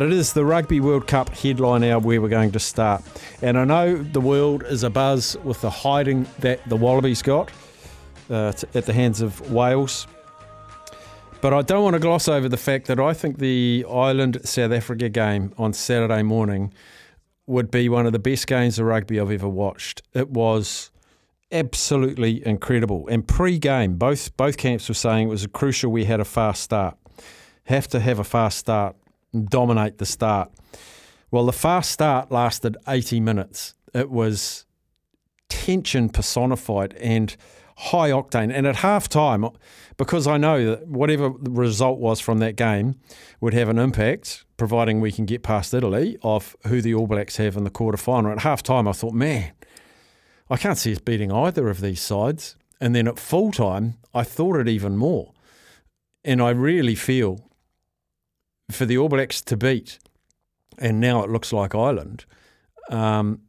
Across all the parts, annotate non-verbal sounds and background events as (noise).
It is the Rugby World Cup headline hour where we're going to start. And I know the world is abuzz with the hiding that the Wallabies got uh, at the hands of Wales. But I don't want to gloss over the fact that I think the Ireland South Africa game on Saturday morning would be one of the best games of rugby I've ever watched. It was absolutely incredible. And pre game, both, both camps were saying it was crucial we had a fast start. Have to have a fast start dominate the start. Well, the fast start lasted 80 minutes. It was tension personified and high octane. And at half time, because I know that whatever the result was from that game would have an impact, providing we can get past Italy, of who the All Blacks have in the quarter final. At half time, I thought, man, I can't see us beating either of these sides. And then at full time, I thought it even more. And I really feel for the All Blacks to beat, and now it looks like Ireland, um,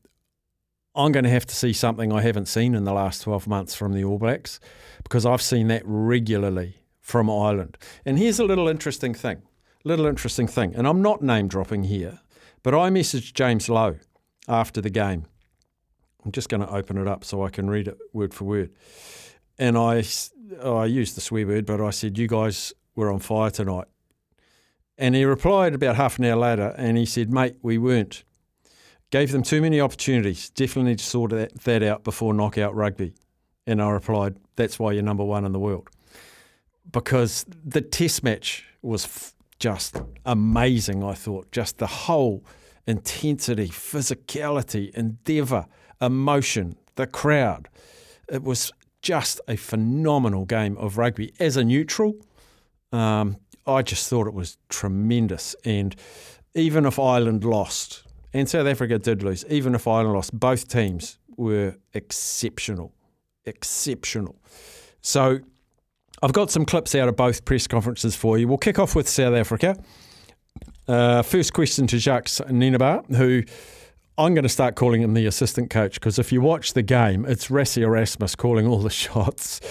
I'm going to have to see something I haven't seen in the last 12 months from the All Blacks because I've seen that regularly from Ireland. And here's a little interesting thing, little interesting thing, and I'm not name dropping here, but I messaged James Lowe after the game. I'm just going to open it up so I can read it word for word. And I, I used the swear word, but I said, You guys were on fire tonight. And he replied about half an hour later and he said, Mate, we weren't. Gave them too many opportunities. Definitely need to sort that, out before knockout rugby. And I replied, That's why you're number one in the world. Because the test match was f- just amazing, I thought. Just the whole intensity, physicality, endeavour, emotion, the crowd. It was just a phenomenal game of rugby. As a neutral, um, I just thought it was tremendous. And even if Ireland lost, and South Africa did lose, even if Ireland lost, both teams were exceptional. Exceptional. So I've got some clips out of both press conferences for you. We'll kick off with South Africa. Uh, first question to Jacques Nienaber, who I'm going to start calling him the assistant coach because if you watch the game, it's Rassie Erasmus calling all the (laughs) shots.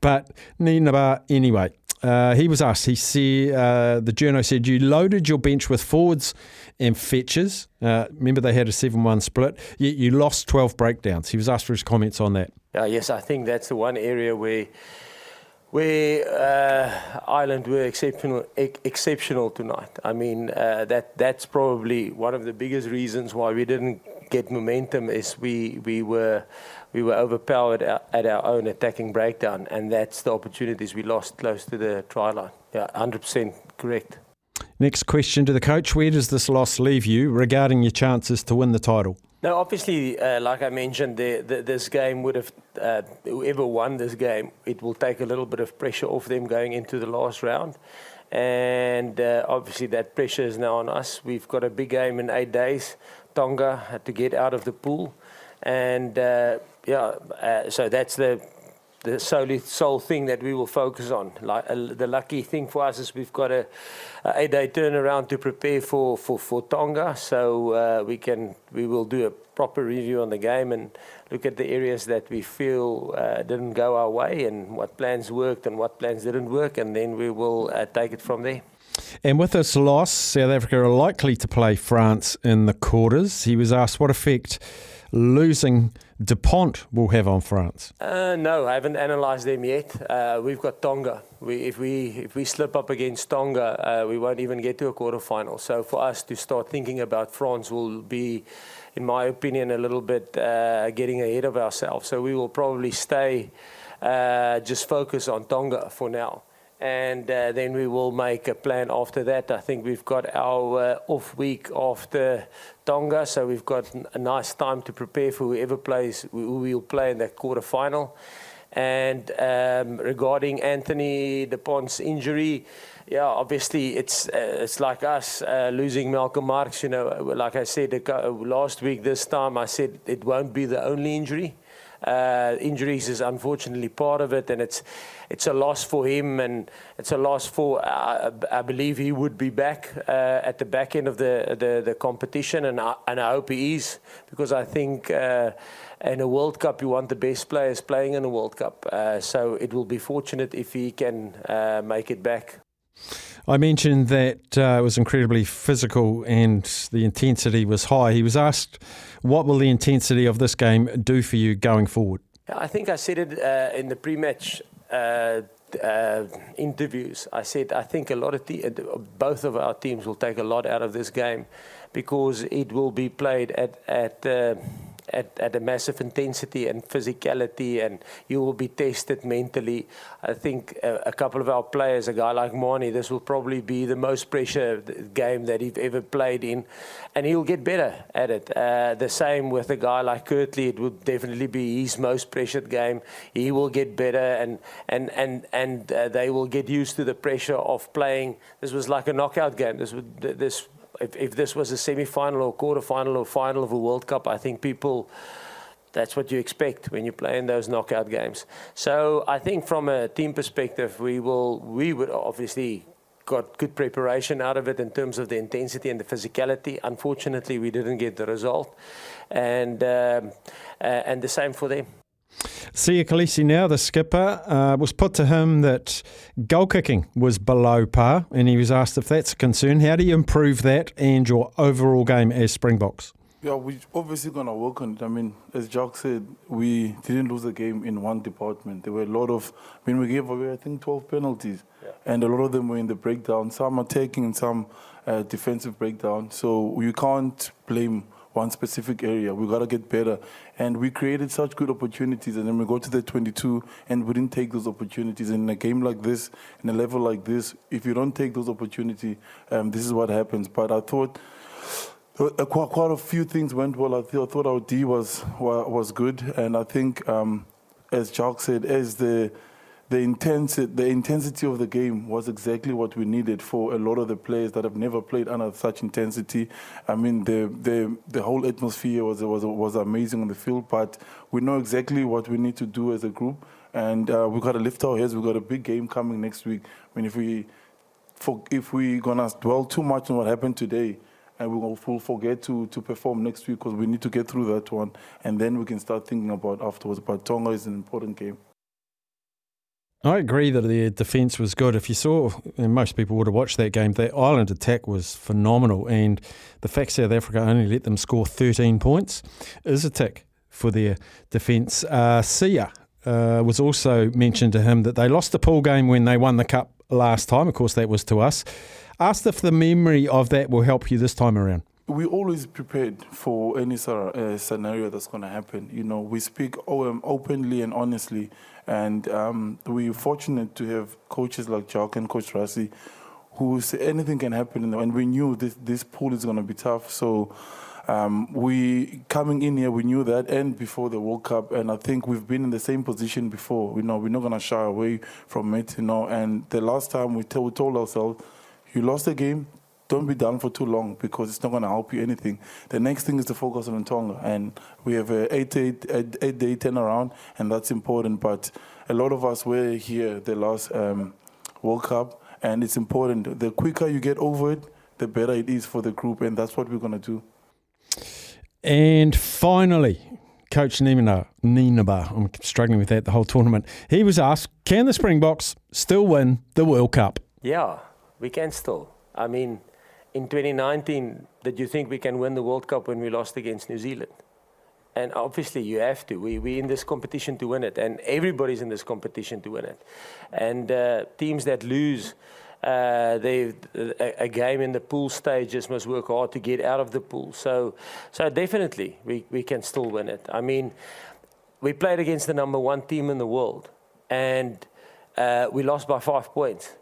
But Nienaber, anyway, uh, he was asked, he said, uh, the journo said, you loaded your bench with forwards and fetchers. Uh, remember, they had a 7 1 split, yet you lost 12 breakdowns. He was asked for his comments on that. Uh, yes, I think that's the one area where where uh, Ireland were exceptional, ex- exceptional tonight. I mean, that that's probably one of the biggest reasons why we didn't get momentum is we we were we were overpowered at our own attacking breakdown, and that's the opportunities we lost close to the try line. Yeah, 100% correct. Next question to the coach Where does this loss leave you regarding your chances to win the title? Now, obviously, uh, like I mentioned, the, the, this game would have, uh, whoever won this game, it will take a little bit of pressure off them going into the last round. And uh, obviously, that pressure is now on us. We've got a big game in eight days. Tonga had to get out of the pool. And uh, yeah, uh, so that's the the solely sole thing that we will focus on. Like uh, the lucky thing for us is we've got a, a eight day turnaround to prepare for for, for Tonga, so uh, we can we will do a proper review on the game and look at the areas that we feel uh, didn't go our way and what plans worked and what plans didn't work, and then we will uh, take it from there. And with this loss, South Africa are likely to play France in the quarters. He was asked what effect losing Dupont will have on France? Uh, no, I haven't analysed them yet. Uh, we've got Tonga. We, if we if we slip up against Tonga, uh, we won't even get to a quarter final. So for us to start thinking about France will be, in my opinion, a little bit uh, getting ahead of ourselves. So we will probably stay, uh, just focus on Tonga for now and uh, then we will make a plan after that. I think we've got our off week after Tonga, so we've got a nice time to prepare for whoever plays, who we'll play in that quarter final. And um, regarding Anthony Dupont's injury, yeah, obviously it's uh, it's like us uh, losing Malcolm Marx. You know, like I said last week, this time I said it won't be the only injury. Uh, injuries is unfortunately part of it, and it's it's a loss for him, and it's a loss for. Uh, I believe he would be back uh, at the back end of the the, the competition, and I, and I hope he is because I think. Uh, in a World Cup, you want the best players playing in a World Cup. Uh, so it will be fortunate if he can uh, make it back. I mentioned that uh, it was incredibly physical and the intensity was high. He was asked, What will the intensity of this game do for you going forward? I think I said it uh, in the pre match. Uh, uh, interviews, I said I think a lot of both of our teams will take a lot out of this game because it will be played at at uh, at, at a massive intensity and physicality, and you will be tested mentally. I think a, a couple of our players, a guy like Manie, this will probably be the most pressure game that he's ever played in, and he'll get better at it. Uh, the same with a guy like Kurt-Lee, it would definitely be his most pressured game. He will get better, and and and and uh, they will get used to the pressure of playing. This was like a knockout game. This this if, if this was a semi-final or quarter-final or final of a World Cup, I think people that's what you expect when you play in those knockout games. So I think from a team perspective, we will we would obviously got good preparation out of it in terms of the intensity and the physicality. Unfortunately, we didn't get the result, and um, uh, and the same for them. Siya Kolisi now, the skipper, uh, was put to him that goal kicking was below par, and he was asked if that's a concern. How do you improve that and your overall game as Springboks? Yeah, we're obviously going to work on it. I mean, as Jock said, we didn't lose the game in one department. There were a lot of, I mean, we gave away, I think, 12 penalties, yeah. and a lot of them were in the breakdown. Some attacking and some uh, defensive breakdown. So you can't blame one specific area. We got to get better. And we created such good opportunities, and then we go to the 22, and we didn't take those opportunities. And in a game like this, in a level like this, if you don't take those opportunities, um, this is what happens. But I thought. Uh, quite, a few things went well. I, th- I thought our D was was good, and I think, um, as Jock said, as the the intensity, the intensity of the game was exactly what we needed for a lot of the players that have never played under such intensity. I mean, the the the whole atmosphere was was was amazing on the field, but we know exactly what we need to do as a group, and uh, we got to lift our heads. We've got a big game coming next week. I mean, if we for, if we're gonna dwell too much on what happened today, and we will forget to, to perform next week because we need to get through that one, and then we can start thinking about afterwards. But Tonga is an important game. I agree that their defence was good. If you saw, and most people would have watched that game, the Ireland attack was phenomenal. And the fact South Africa only let them score 13 points is a tick for their defence. Uh, Siya uh, was also mentioned to him that they lost the pool game when they won the cup last time. Of course, that was to us. Asked if the memory of that will help you this time around we always prepared for any sort of uh, scenario that's going to happen. You know, we speak um, openly and honestly, and um, we're fortunate to have coaches like Jock and Coach Rassie who say anything can happen, and we knew this this pool is going to be tough. So. Um, we coming in here, we knew that, and before the World Cup, and I think we've been in the same position before. You know, we're not gonna shy away from it. You know, and the last time we, t- we told ourselves, you lost the game, don't be down for too long because it's not going to help you anything. The next thing is to focus on Tonga, and we have a eight, eight, eight, eight day turnaround, and that's important. But a lot of us were here the last um, World Cup, and it's important. The quicker you get over it, the better it is for the group, and that's what we're going to do. And finally, Coach Nienaber, Nienaber, I'm struggling with that the whole tournament. He was asked, can the Springboks still win the World Cup? Yeah, we can still. I mean, in 2019 did you think we can win the World Cup when we lost against New Zealand? And obviously, you have to. We, we're in this competition to win it, and everybody's in this competition to win it. And uh, teams that lose uh, they, a, a, game in the pool stages must work hard to get out of the pool. So, so definitely, we, we can still win it. I mean, we played against the number one team in the world, and uh, we lost by five points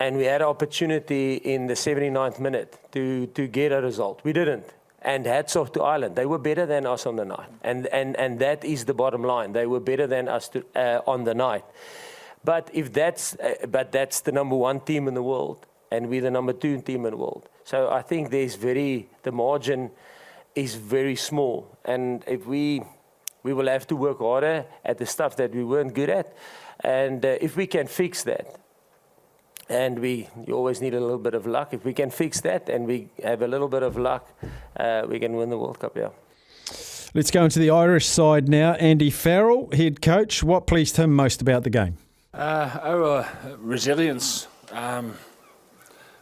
and we had an opportunity in the 79th minute to, to get a result. We didn't. And hats off to Ireland. They were better than us on the night. And, and, and that is the bottom line. They were better than us to, uh, on the night. But, if that's, uh, but that's the number one team in the world, and we're the number two team in the world. So I think there's very, the margin is very small. And if we, we will have to work harder at the stuff that we weren't good at. And uh, if we can fix that, and we you always need a little bit of luck. If we can fix that and we have a little bit of luck, uh, we can win the World Cup. Yeah. Let's go into the Irish side now. Andy Farrell, head coach. What pleased him most about the game? Uh, our uh, resilience um,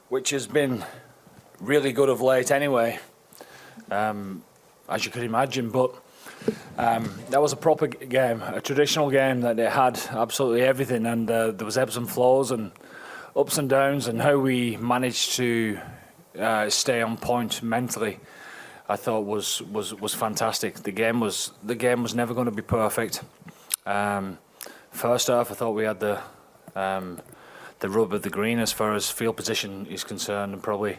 which has been really good of late anyway, um, as you could imagine. But um, that was a proper game, a traditional game that it had absolutely everything, and uh, there was ebbs and flows and ups and downs, and how we managed to uh, stay on point mentally. I thought was, was, was fantastic. The game was the game was never going to be perfect. Um, first half, I thought we had the um, the rub of the green as far as field position is concerned, and probably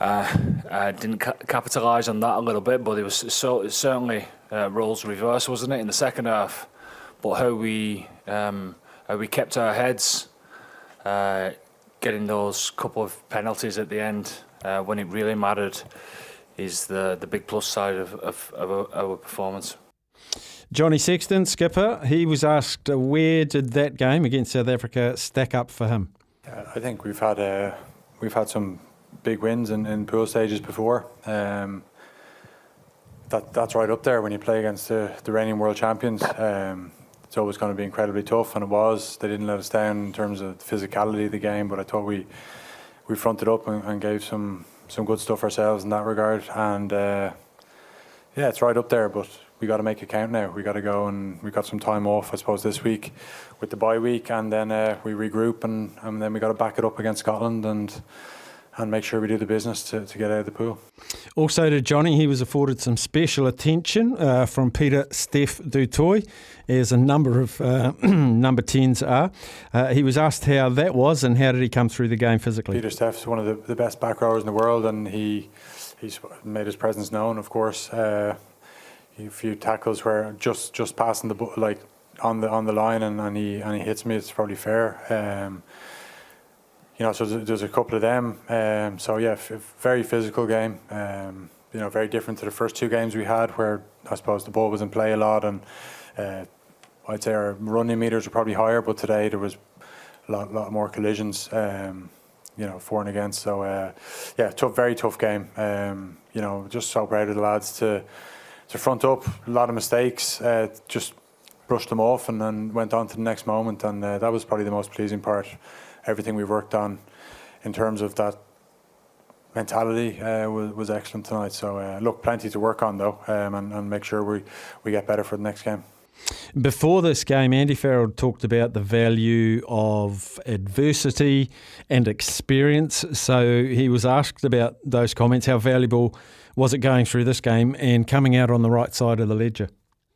uh, uh, didn't ca- capitalise on that a little bit. But it was so certainly uh, roles reversed, wasn't it, in the second half? But how we um, how we kept our heads, uh, getting those couple of penalties at the end uh, when it really mattered, is the the big plus side of of, of our, our performance. Johnny Sexton, skipper, he was asked uh, where did that game against South Africa stack up for him? I think we've had uh, we've had some big wins in, in pool stages before. Um, that that's right up there when you play against the, the reigning world champions. Um, it's always going to be incredibly tough, and it was. They didn't let us down in terms of the physicality of the game, but I thought we we fronted up and, and gave some some good stuff ourselves in that regard. And uh, yeah, it's right up there, but we got to make it count now. We got to go and we got some time off, I suppose, this week with the bye week, and then uh, we regroup and, and then we got to back it up against Scotland and and make sure we do the business to, to get out of the pool. Also to Johnny, he was afforded some special attention uh, from Pieter-Steph du Toit, as a number of uh, (clears throat) number 10s are. Uh, he was asked how that was and how did he come through the game physically. Peter Steph's one of the, the best back rowers in the world and he he's made his presence known, of course. Uh, a few tackles where just just passing the like on the on the line and, and he and he hits me. It's probably fair. Um, you know, so there's, a couple of them. Um, so yeah, very physical game. Um, you know, very different to the first two games we had, where I suppose the ball was in play a lot, and uh, I'd say our running meters were probably higher. But today there was a lot, lot more collisions. Um, you know, for and against. So uh, yeah, tough, very tough game. Um, you know, just so proud of the lads to to front up a lot of mistakes, uh, just brushed them off and then went on to the next moment. And uh, that was probably the most pleasing part. Everything we've worked on in terms of that mentality uh, was, was excellent tonight. So uh, look, plenty to work on though, um, and, and make sure we, we get better for the next game. Before this game, Andy Farrell talked about the value of adversity and experience. So he was asked about those comments. How valuable was it going through this game and coming out on the right side of the ledger?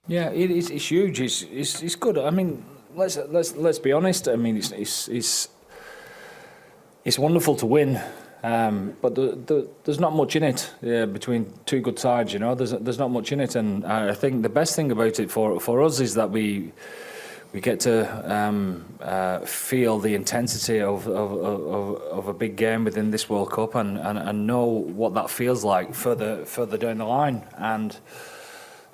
Yeah, it is. It's huge. It's, it's, it's good. I mean, let's let's let's be honest. I mean, it's it's it's, it's wonderful to win. Um, but the, the, there's not much in it uh, between two good sides, you know. There's there's not much in it, and I think the best thing about it for for us is that we we get to um, uh, feel the intensity of, of, of, of, a big game within this World Cup, and, and, and know what that feels like further further down the line, and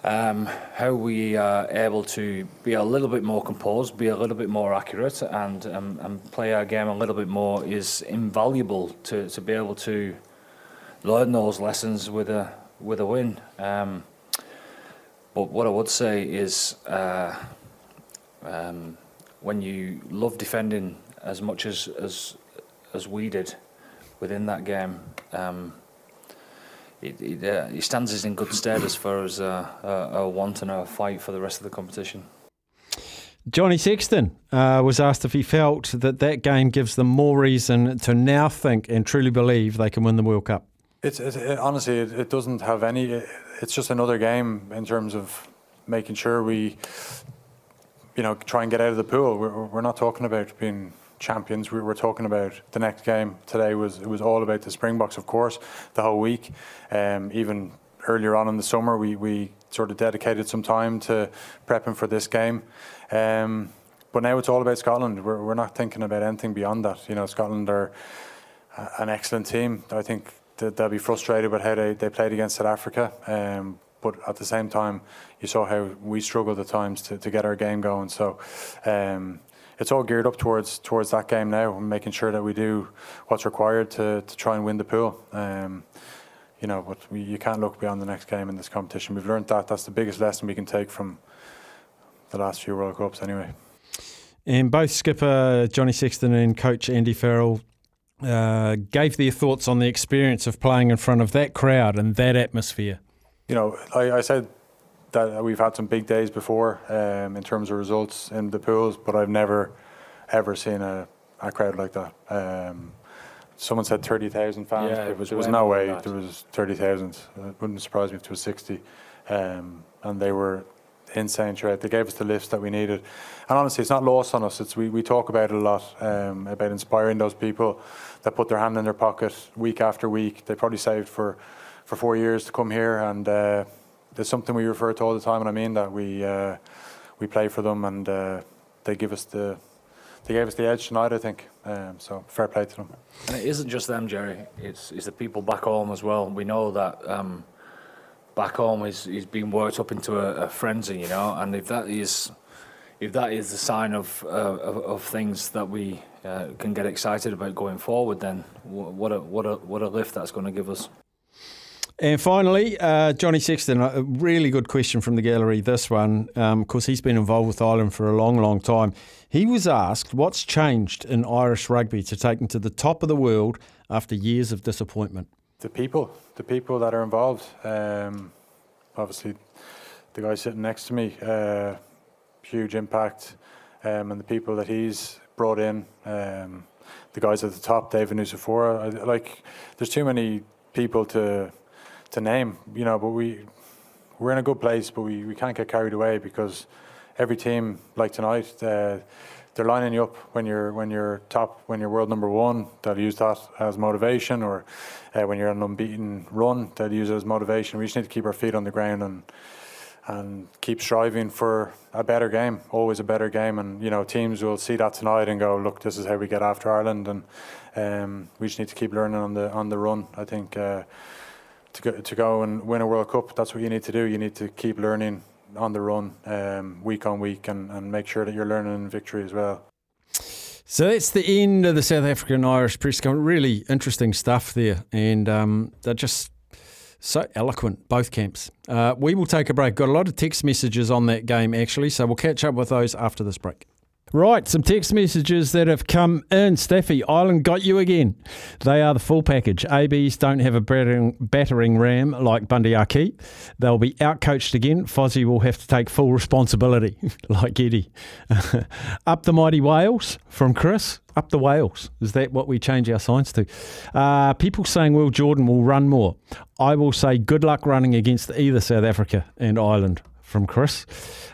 um, how we are able to be a little bit more composed, be a little bit more accurate, and um, and play our game a little bit more is invaluable to, to be able to learn those lessons with a with a win. Um, but what I would say is, uh, um, when you love defending as much as as as we did within that game. It, it, uh, it stands us in good stead as far as uh, a, a want and a fight for the rest of the competition. Johnny Sexton uh, was asked if he felt that that game gives them more reason to now think and truly believe they can win the World Cup. It's, it, it, honestly, it, it, doesn't have any. it's just another game in terms of making sure we, you know, try and get out of the pool. We're, we're not talking about being champions. We were talking about the next game today was it was all about the Springboks, of course, the whole week. Um, even earlier on in the summer, we, we sort of dedicated some time to prepping for this game. Um, but now it's all about Scotland. We're, we're not thinking about anything beyond that. You know, Scotland are an excellent team. I think they'll be frustrated with how they, they played against South Africa. Um, but at the same time, you saw how we struggled at times to, to get our game going. So um, it's all geared up towards towards that game now, making sure that we do what's required to, to try and win the pool. Um, you know, but we, you can't look beyond the next game in this competition. We've learned that. That's the biggest lesson we can take from the last few World Cups, anyway. And both skipper Johnny Sexton and coach Andy Farrell uh, gave their thoughts on the experience of playing in front of that crowd and that atmosphere. You know, I, I said that we've had some big days before um, in terms of results in the pools, but I've never ever seen a, a crowd like that. Um, someone said 30,000 fans. Yeah, it was there was no way there was 30,000. It wouldn't surprise me if it was 60. Um, and they were insane throughout. They gave us the lifts that we needed. And honestly, it's not lost on us. It's we, we talk about it a lot um, about inspiring those people that put their hand in their pocket week after week. They probably saved for, for four years to come here, and uh, there's something we refer to all the time, and I mean that we uh, we play for them, and uh, they give us the they gave us the edge tonight. I think um, so. Fair play to them. And it isn't just them, Jerry. It's it's the people back home as well. We know that um, back home is is being worked up into a, a frenzy, you know. And if that is if that is the sign of uh, of, of things that we uh, can get excited about going forward, then what a what a what a lift that's going to give us. And finally, uh, Johnny Sexton, a really good question from the gallery. This one, because he's been involved with Ireland for a long, long time. He was asked what's changed in Irish rugby to take them to the top of the world after years of disappointment. The people, the people that are involved. Um, obviously, the guy sitting next to me, uh, huge impact, um, and the people that he's brought in. Um, the guys at the top, David Nucifora. Like, there's too many people to to name, you know. But we we're in a good place, but we, we can't get carried away because every team, like tonight, uh, they're lining you up when you're when you're top, when you're world number one. They'll use that as motivation, or uh, when you're on an unbeaten run, they'll use it as motivation. We just need to keep our feet on the ground and and keep striving for a better game, always a better game. And you know, teams will see that tonight and go, "Look, this is how we get after Ireland." And um, we just need to keep learning on the on the run. I think uh, to go to go and win a World Cup, that's what you need to do. You need to keep learning on the run, um, week on week, and, and make sure that you're learning in victory as well. So that's the end of the South African Irish press conference. Really interesting stuff there, and um, they're just so eloquent, both camps. Uh, we will take a break. Got a lot of text messages on that game, actually, so we'll catch up with those after this break. Right, some text messages that have come in. Staffy, Ireland got you again. They are the full package. ABs don't have a battering, battering ram like Bundee. They'll be outcoached again. Fozzie will have to take full responsibility, (laughs) like Eddie. (laughs) Up the mighty Wales from Chris. Up the Wales. Is that what we change our signs to? Uh, people saying Will Jordan will run more. I will say good luck running against either South Africa and Ireland from Chris.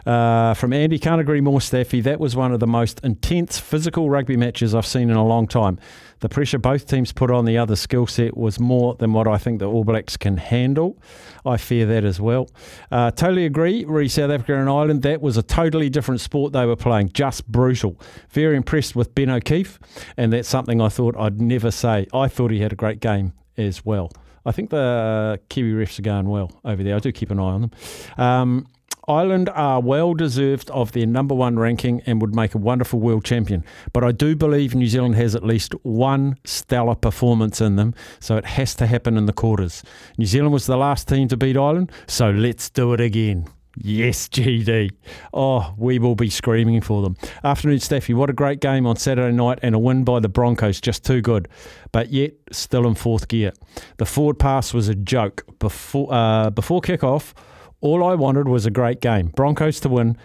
Uh, from Andy, can't agree more, Staffy. That was one of the most intense physical rugby matches I've seen in a long time. The pressure both teams put on the other skill set was more than what I think the All Blacks can handle. I fear that as well. Uh, totally agree. Re South Africa and Ireland, that was a totally different sport they were playing. Just brutal. Very impressed with Ben O'Keeffe, and that's something I thought I'd never say. I thought he had a great game as well. I think the Kiwi refs are going well over there. I do keep an eye on them. Um, Ireland are well deserved of their number one ranking and would make a wonderful world champion. But I do believe New Zealand has at least one stellar performance in them, so it has to happen in the quarters. New Zealand was the last team to beat Ireland, so let's do it again. Yes, GD. Oh, we will be screaming for them. Afternoon, Staffy. What a great game on Saturday night and a win by the Broncos. Just too good. But yet, still in fourth gear. The forward pass was a joke. Before, uh, before kick-off, all I wanted was a great game. Broncos to win,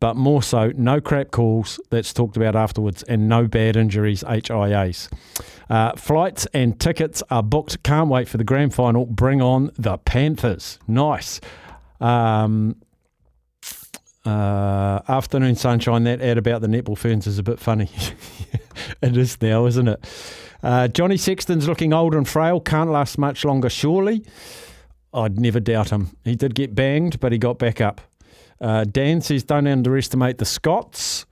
but more so, no crap calls that's talked about afterwards and no bad injuries, HIAs. Uh, flights and tickets are booked. Can't wait for the grand final. Bring on the Panthers. Nice. Um, uh, afternoon sunshine. That ad about the netball ferns is a bit funny. (laughs) it is now, isn't it? Uh, Johnny Sexton's looking old and frail. Can't last much longer, surely. I'd never doubt him. He did get banged, but he got back up. Uh, Dan says, don't underestimate the Scots.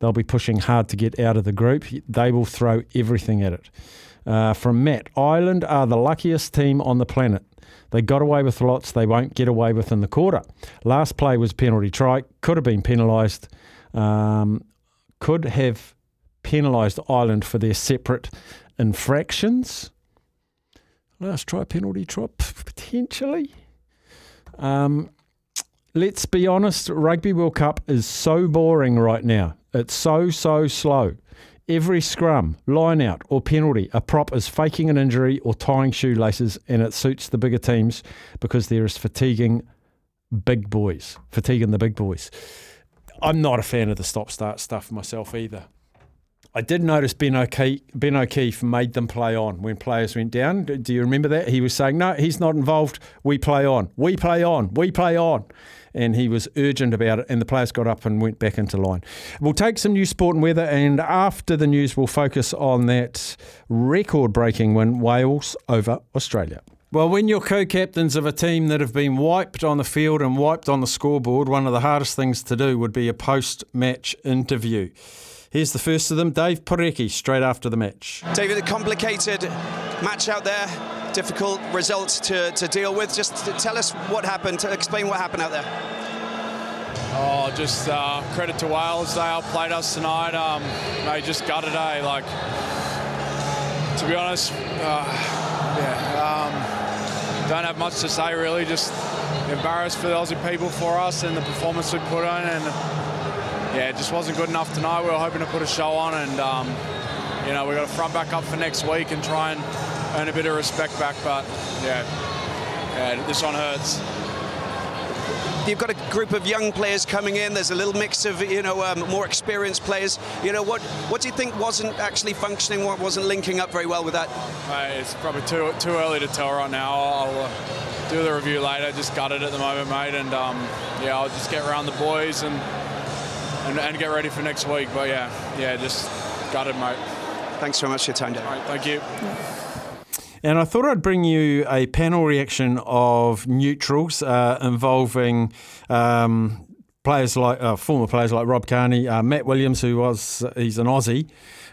They'll be pushing hard to get out of the group. They will throw everything at it. Uh, from Matt, Ireland are the luckiest team on the planet. They got away with lots they won't get away with in the quarter. Last play was penalty try, could have been penalised, um, could have penalised Ireland for their separate infractions. Last try penalty try, potentially. Um, let's be honest, Rugby World Cup is so boring right now. It's so, so slow. Every scrum, line out, or penalty, a prop is faking an injury or tying shoelaces, and it suits the bigger teams because there is fatiguing big boys, fatiguing the big boys. I'm not a fan of the stop start stuff myself either. I did notice Ben O'Keeffe, ben O'Keeffe made them play on when players went down. Do you remember that? He was saying, no, he's not involved. We play on. We play on. We play on. And he was urgent about it, and the players got up and went back into line. We'll take some news, sport and weather, and after the news, we'll focus on that record breaking win Wales over Australia. Well, when you're co captains of a team that have been wiped on the field and wiped on the scoreboard, one of the hardest things to do would be a post match interview. Here's the first of them, Dave Porecki, straight after the match. David, a complicated match out there, difficult results to, to deal with. Just tell us what happened, explain what happened out there. Oh, just uh, credit to Wales. They outplayed us tonight. Um, they just gutted, eh? Like, to be honest, uh, yeah, um, don't have much to say really. Just embarrassed for the Aussie people for us and the performance we put on. And yeah, it just wasn't good enough tonight. We were hoping to put a show on, and um, you know we got to front back up for next week and try and earn a bit of respect back. But yeah, yeah this one hurts. You've got a group of young players coming in. There's a little mix of you know um, more experienced players. You know what? What do you think wasn't actually functioning? What wasn't linking up very well with that? Uh, it's probably too too early to tell right now. I'll uh, do the review later. Just got it at the moment, mate. And um, yeah, I'll just get around the boys and and, and get ready for next week. But yeah, yeah, just got it, mate. Thanks so much for your time, Dave. Right, thank you. And I thought I'd bring you a panel reaction of neutrals uh, involving um, players like uh, former players like Rob Kearney, uh, Matt Williams, who was he's an Aussie.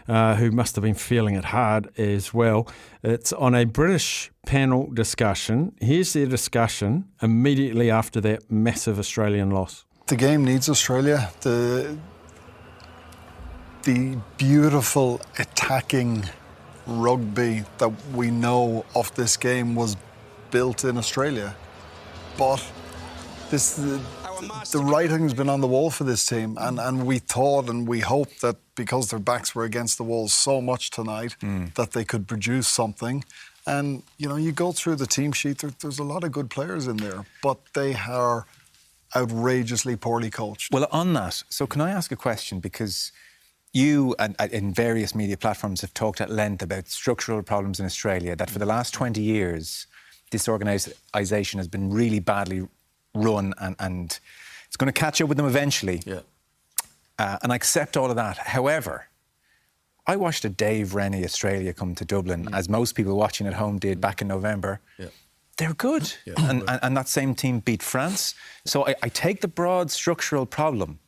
Uh, who must have been feeling it hard as well. It's on a British panel discussion. Here's their discussion immediately after that massive Australian loss the game needs Australia. The the beautiful attacking rugby that we know of this game was built in Australia, but this the, the writing's been on the wall for this team, and, and we thought and we hoped that because their backs were against the wall so much tonight mm. that they could produce something. And you know, you go through the team sheet. There, there's a lot of good players in there, but they are outrageously poorly coached. Well, on that, so can I ask a question? Because you and in various media platforms have talked at length about structural problems in Australia, that for the last 20 years, this organisation has been really badly run and, and it's going to catch up with them eventually. Yeah. Uh, and I accept all of that. However, I watched a Dave Rennie Australia come to Dublin, mm. as most people watching at home did back in November. Yeah they're good. (clears throat) Yeah, and, and, and, that same team beat France. So I, I, take the broad structural problem,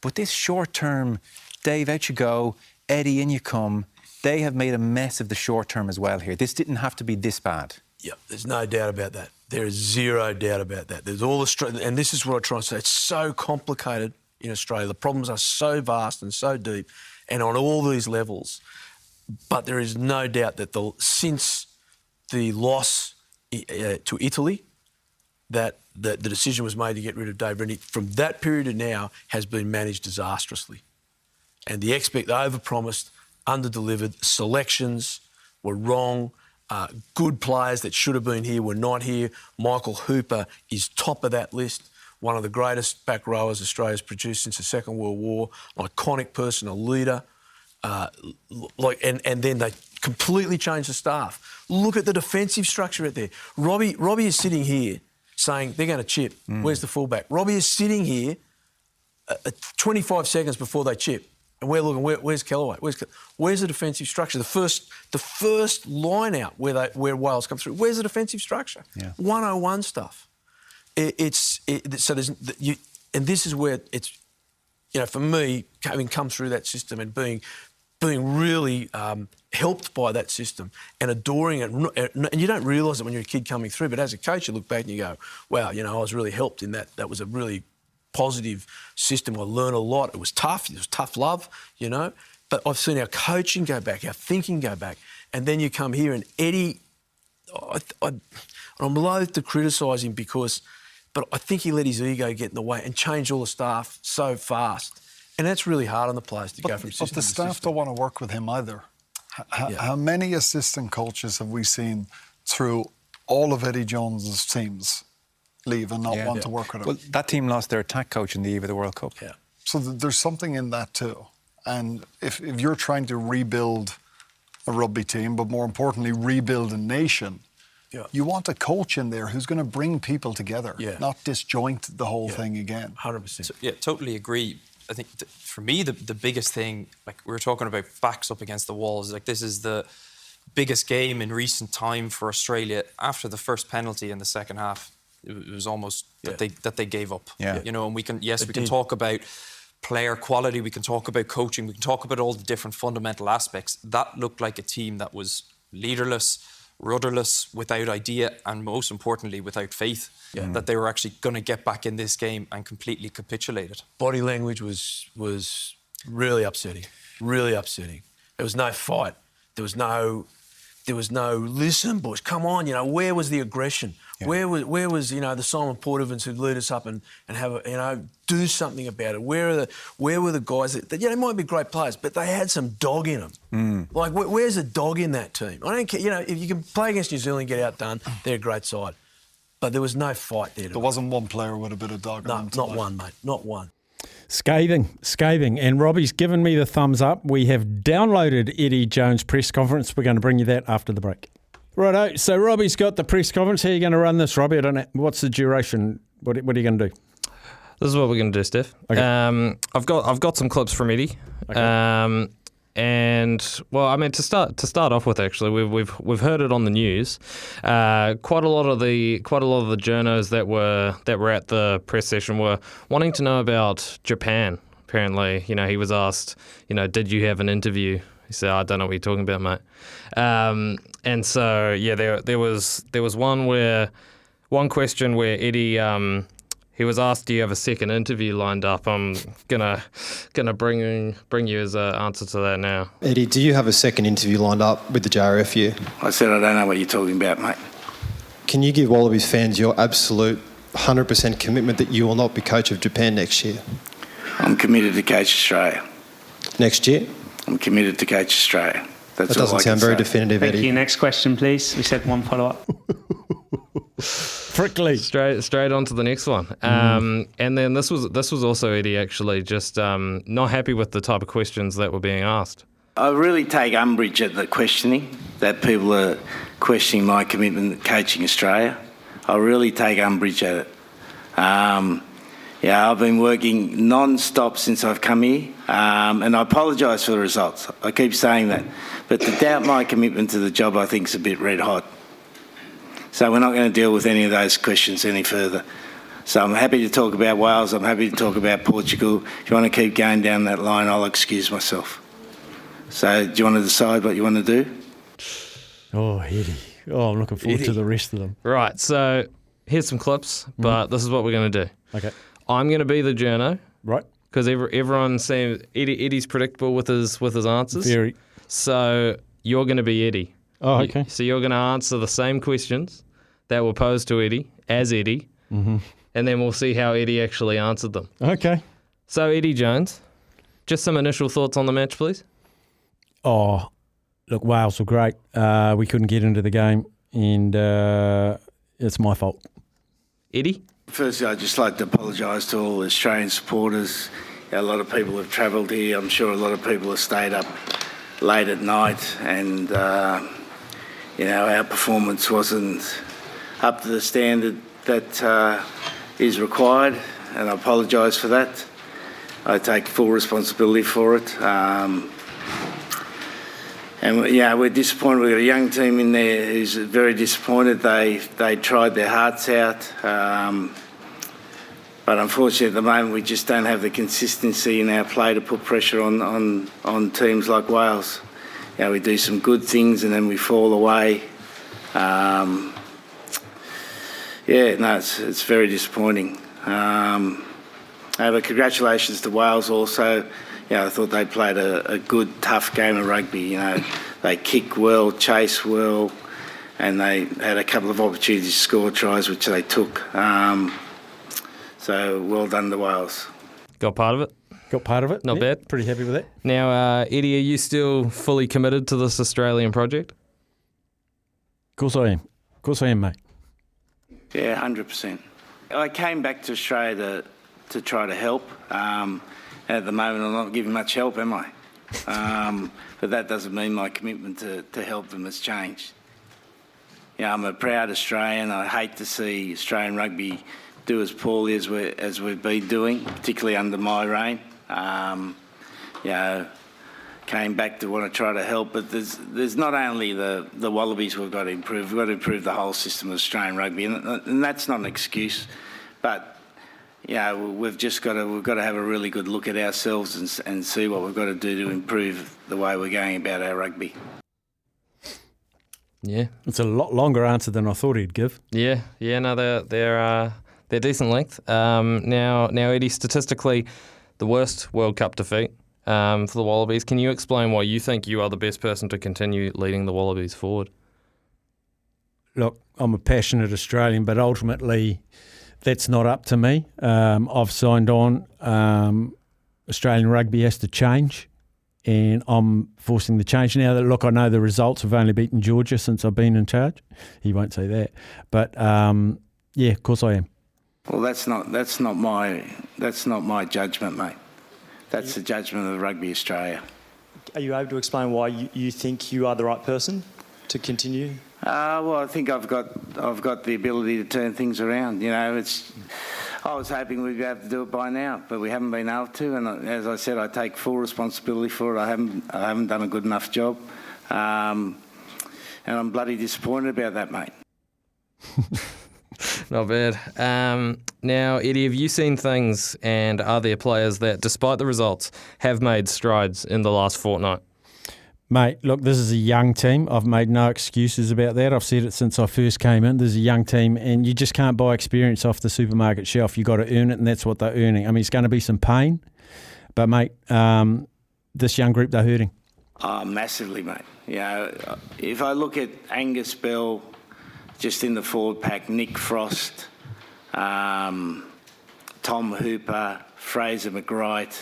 but this short term, Dave, out you go, Eddie, in you come. They have made a mess of the short term as well here. This didn't have to be this bad. Yeah, there's no doubt about that. There is zero doubt about that. There's all Australia, and this is what I try to say. It's so complicated in Australia. The problems are so vast and so deep, and on all these levels. But there is no doubt that the since the loss uh, to Italy that the, decision was made to get rid of Dave Rennie from that period to now has been managed disastrously. And the expect they overpromised, underdelivered. Selections were wrong. Uh, good players that should have been here were not here. Michael Hooper is top of that list. One of the greatest back rowers Australia's produced since the Second World War. An iconic person, a leader. Uh, like, and, and then they completely changed the staff. Look at the defensive structure out there. Robbie, Robbie is sitting here saying they're going to chip. Mm. Where's the fullback? Robbie is sitting here uh, uh 25 seconds before they chip. And we're looking, where, where's Kellaway? Where's, where's the defensive structure? The first, the first line out where, they, where Wales come through, where's the defensive structure? Yeah. 101 stuff. It, it's, it, so there's, you, and this is where it's, you know, for me, having come through that system and being being really um, helped by that system and adoring it. And you don't realise it when you're a kid coming through, but as a coach, you look back and you go, wow, you know, I was really helped in that. That was a really positive system. I learned a lot. It was tough. It was tough love, you know. But I've seen our coaching go back, our thinking go back. And then you come here and Eddie, I, I, I'm loath to criticise him because, but I think he let his ego get in the way and change all the staff so fast And that's really hard on the players to but, go from But system the to staff system. don't want to work with him either. H- Yeah. How many assistant coaches have we seen through all of Eddie Jones's teams leave and not Yeah. want Yeah. to work with him? Well, that team lost their attack coach in the eve of the World Cup. Yeah. So th- there's something in that too. And if, if you're trying to rebuild a rugby team, but more importantly, rebuild a nation, Yeah. you want a coach in there who's going to bring people together, Yeah. not disjoint the whole thing again. 100%. So, yeah, totally agree. I think th- for me, the, the biggest thing, like we were talking about backs up against the walls, like this is the biggest game in recent time for Australia. After the first penalty in the second half, it was- almost Yeah. that they that they gave up. Yeah. You know, and we can yes, They we can did. talk about player quality, we can talk about coaching, we can talk about all the different fundamental aspects. That looked like a team that was leaderless, rudderless, without idea, and most importantly, without faith that they were actually going to get back in this game and completely capitulated. Body language was was really upsetting. Really upsetting. There was no fight. There was no there was no listen, boys, come on, you know, where was the aggression? Where was where was, you know, the Simon Poidevin who'd lead us up and, and have a, you know, do something about it? Where are the where were the guys that, that yeah, they might be great players, but they had some dog in them. Mm. Like where, where's the dog in that team? I don't care, you know, if you can play against New Zealand and get outdone, they're a great side. But there was no fight there. There wasn't one player with a bit of dog no, not tonight. one, mate. Not one. Scathing, scathing. And Robbie's given me the thumbs up. We have downloaded Eddie Jones' press conference. We're going to bring you that after the break. Righto. So Robbie's got the press conference. How are you going to run this, Robbie? I don't know. What's the duration? What, what are you going to do? This is what we're going to do, Steph. Okay. Um, I've got I've got some clips from Eddie. Um, and well, I mean to start to start off with, actually, we've we've we've heard it on the news. Uh, quite a lot of the quite a lot of the journos that were that were at the press session were wanting to know about Japan. Apparently, you know, he was asked, you know, did you have an interview? He said, I don't know what you're talking about, mate. Um, and so yeah, there there was there was one where one question where Eddie um, he was asked, "Do you have a second interview lined up?" I'm gonna gonna bring bring you as an answer to that now. Eddie, do you have a second interview lined up with the JRFU? I said I don't know what you're talking about, mate. Can you give Wallabies fans your absolute 100% commitment that you will not be coach of Japan next year? I'm committed to coach Australia. Next year? I'm committed to coach Australia. That's that doesn't all I sound can very say. definitive, Thank Eddie. you. Next question, please. We said one follow up. (laughs) Prickly. Straight straight on to the next one. Um, and then this was this was also Eddie actually just um, not happy with the type of questions that were being asked. I really take umbrage at the questioning that people are questioning my commitment to coaching Australia. I really take umbrage at it. Um, yeah, I've been working non-stop since I've come here, um, and I apologise for the results. I keep saying that, but to doubt my commitment to the job, I think is a bit red hot. So we're not going to deal with any of those questions any further. So I'm happy to talk about Wales. I'm happy to talk about Portugal. If you want to keep going down that line, I'll excuse myself. So, do you want to decide what you want to do? Oh, Eddie. Oh, I'm looking forward to the rest of them. Right. So here's some clips, but this is what we're gonna do. Okay. I'm gonna be the journo. Right. Because every, everyone seems Eddie, Eddie's predictable with his with his answers. Very. So you're gonna be Eddie. Oh, okay. So you're gonna answer the same questions that were posed to Eddie as Eddie, Mhm. and then we'll see how Eddie actually answered them. Okay. So Eddie Jones, just some initial thoughts on the match, please. Oh, look, Wales were great. Uh, we couldn't get into the game, and uh, it's my fault. Eddie? Firstly, I'd just like to apologise to all the Australian supporters. A lot of people have travelled here. I'm sure a lot of people have stayed up late at night, and uh, you know our performance wasn't up to the standard that uh, is required, and I apologise for that. I take full responsibility for it. Um, and yeah, we're disappointed. We've got a young team in there who's very disappointed. They they tried their hearts out, um, but unfortunately at the moment we just don't have the consistency in our play to put pressure on on, on teams like Wales. You know, we do some good things and then we fall away. Um, yeah, no, it's it's very disappointing. Um, uh, but congratulations to Wales also. Yeah, I thought they played a, a good, tough game of rugby. You know, they kick well, chase well, and they had a couple of opportunities to score tries, which they took. Um, so well done to Wales. Got part of it. Got part of it. Not Yeah, bad. Pretty happy with it. Now, uh, Eddie, are you still fully committed to this Australian project? Of course I am. Of course I am, mate. Yeah, hundred percent. I came back to Australia to, to try to help. Um, at the moment, I'm not giving much help, am I? Um, (laughs) but that doesn't mean my commitment to, to help them has changed. Yeah, I'm a proud Australian. I hate to see Australian rugby do as poorly as we as we've been doing, particularly under my reign. Um, you know, came back to want to try to help, but there's there's not only the, the Wallabies we've got to improve, we've got to improve the whole system of Australian rugby, and, and that's not an excuse, but yeah, you know, we've just got to we've got to have a really good look at ourselves and, and see what we've got to do to improve the way we're going about our rugby. Yeah. It's a lot longer answer than I thought he'd give. Yeah, yeah, no, they're they're uh, they're decent length. Um, now, now, Eddie, statistically, the worst World Cup defeat um, for the Wallabies. Can you explain why you think you are the best person to continue leading the Wallabies forward? Look, I'm a passionate Australian, but ultimately, that's not up to me. Um, I've signed on. Um, Australian rugby has to change, and I'm forcing the change now. That look, I know the results have only beaten Georgia since I've been in charge. He won't say that, but um, yeah, of course I am. Well, that's not that's not my that's not my judgment, mate. That's the judgment of Rugby Australia. Are you able to explain why you, you think you are the right person to continue? Uh, well, I think I've got I've got the ability to turn things around. You know, it's. I was hoping we'd be able to do it by now, but we haven't been able to. And as I said, I take full responsibility for it. I haven't I haven't done a good enough job, um, and I'm bloody disappointed about that, mate. (laughs) Not bad. Um, now, Eddie, have you seen things, and are there players that, despite the results, have made strides in the last fortnight? Mate, look, this is a young team. I've made no excuses about that. I've said it since I first came in. This is a young team, and you just can't buy experience off the supermarket shelf. You've got to earn it, and that's what they're earning. I mean, it's going to be some pain, but, mate, um, this young group, they're hurting. Oh, massively, mate. You know, if I look at Angus Bell, just in the forward pack, Nick Frost, um, Tom Hooper, Fraser McReight,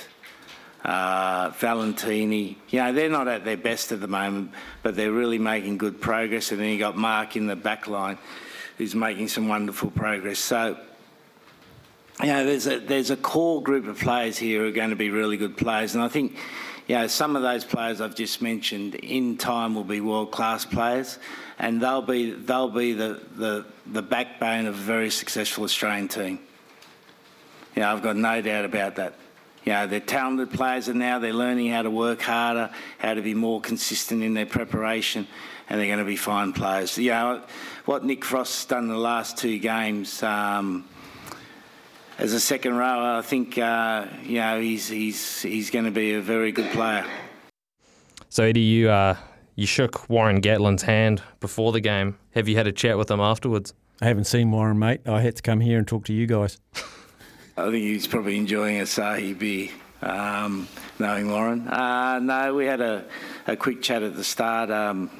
uh, Valetini, you know, they're not at their best at the moment, but they're really making good progress. And then you got Mark in the back line, who's making some wonderful progress. So, you know, there's a there's a core group of players here who are going to be really good players, and I think, you know, some of those players I've just mentioned in time will be world class players, and they'll be they'll be the, the the backbone of a very successful Australian team. You know, I've got no doubt about that. You know, they're talented players, and now they're learning how to work harder, how to be more consistent in their preparation, and they're going to be fine players. You know, what Nick Frost's done in the last two games. Um, as a second rower, I think uh, you know he's he's he's going to be a very good player. So, Eddie, you uh, you shook Warren Gatland's hand before the game. Have you had a chat with him afterwards? I haven't seen Warren, mate. I had to come here and talk to you guys. I think he's probably enjoying a Sahi beer, um, knowing Warren. Uh, no, we had a, a quick chat at the start. Um,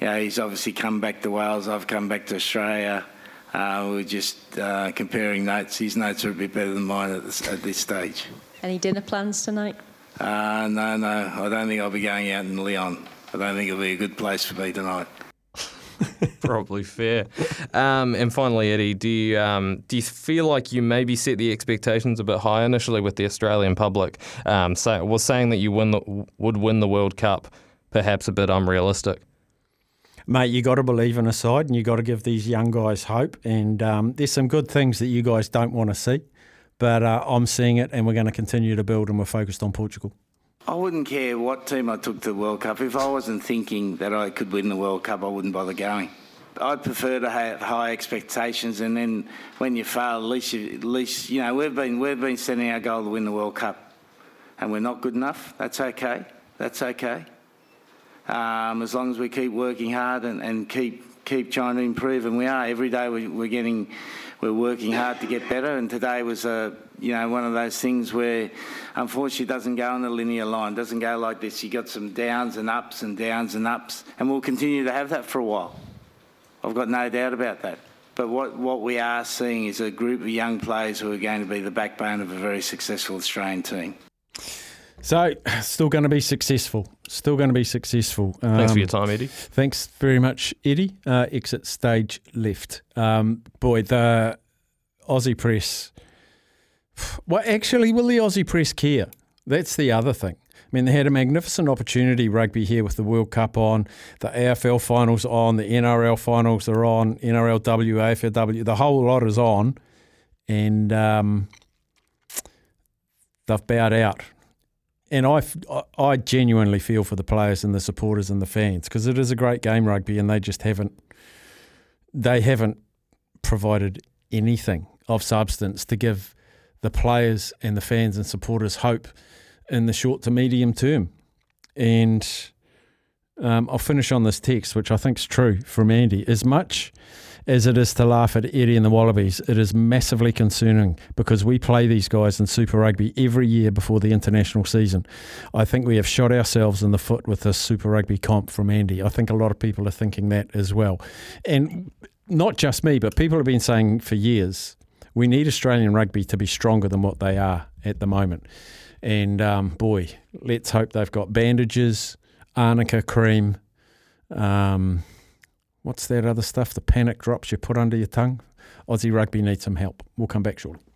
you know, he's obviously come back to Wales. I've come back to Australia. Uh, we we're just uh, comparing notes. His notes are a bit better than mine at this, at this stage. Any dinner plans tonight? Uh, no, no, I don't think I'll be going out in Lyon. I don't think it'll be a good place for me tonight. (laughs) Probably fair. Um, and finally, Eddie, do you um, do you feel like you maybe set the expectations a bit high initially with the Australian public? Um, say, was saying that you win the, would win the World Cup perhaps a bit unrealistic? Mate, you got to believe in a side, and you got to give these young guys hope. And um, there's some good things that you guys don't want to see, but uh, I'm seeing it, and we're going to continue to build, and we're focused on Portugal. I wouldn't care what team I took to the World Cup. If I wasn't thinking that I could win the World Cup, I wouldn't bother going. I'd prefer to have high expectations, and then when you fail, at least you, at least you know we've been we've been setting our goal to win the World Cup, and we're not good enough. That's okay. That's okay. Um, as long as we keep working hard and, and keep keep trying to improve, and we are every day. We, we're getting, we're working hard to get better. And today was a you know one of those things where, unfortunately, it doesn't go on a linear line. Doesn't go like this. You got some downs and ups and downs and ups, and we'll continue to have that for a while. I've got no doubt about that. but what, what we are seeing is a group of young players who are going to be the backbone of a very successful Australian team. So, still going to be successful. Still going to be successful. Thanks for Um, your time, Eddie. Thanks very much, Eddie. Uh, exit stage left. Um, boy, the Aussie press. Well, actually, will the Aussie press care? That's the other thing. I mean, they had a magnificent opportunity rugby here with the World Cup on, the AFL finals on, the NRL finals are on, NRLW, AFLW, the whole lot is on, and um, they've bowed out. And I, I genuinely feel for the players and the supporters and the fans because it is a great game rugby, and they just haven't, they haven't provided anything of substance to give the players and the fans and supporters hope in the short to medium term. And um, I'll finish on this text, which I think is true from Andy. As much as it is to laugh at Eddie and the Wallabies, it is massively concerning because we play these guys in Super Rugby every year before the international season. I think we have shot ourselves in the foot with this Super Rugby comp from Andy. I think a lot of people are thinking that as well. And not just me, but people have been saying for years we need Australian rugby to be stronger than what they are at the moment. And um, boy, let's hope they've got bandages, arnica cream. Um, what's that other stuff? The panic drops you put under your tongue. Aussie rugby needs some help. We'll come back shortly.